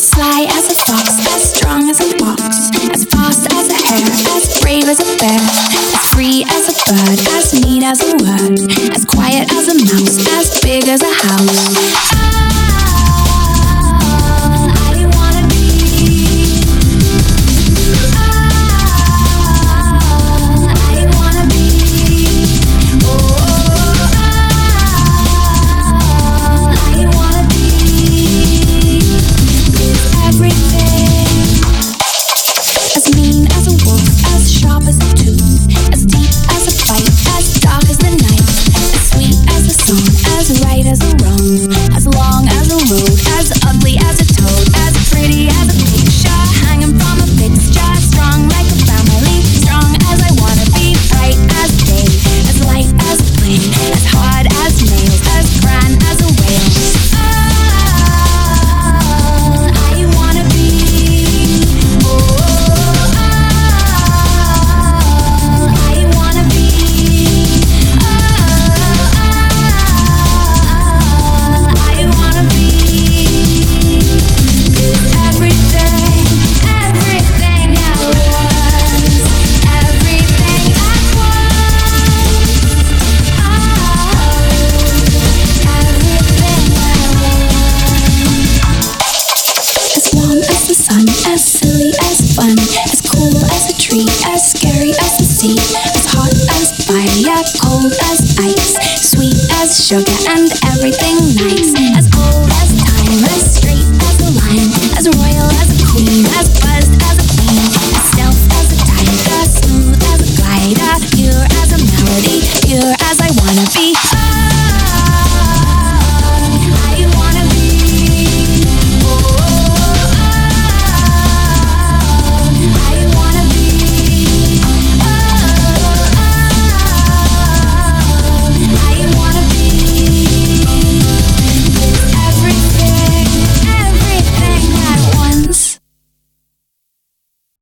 As sly as a fox, as strong as a fox, as fast as a hare, as brave as a bear, as free as a bird, as neat as a word, as quiet as a mouse, as big as a house. as right as a wrong, as long as a road, as ugly as a cold as ice, sweet as sugar and everything nice. As old as time, as straight as a line, as royal as a queen, as buzzed as a queen, as stealth as a tiger, smooth as a glider, pure as a melody.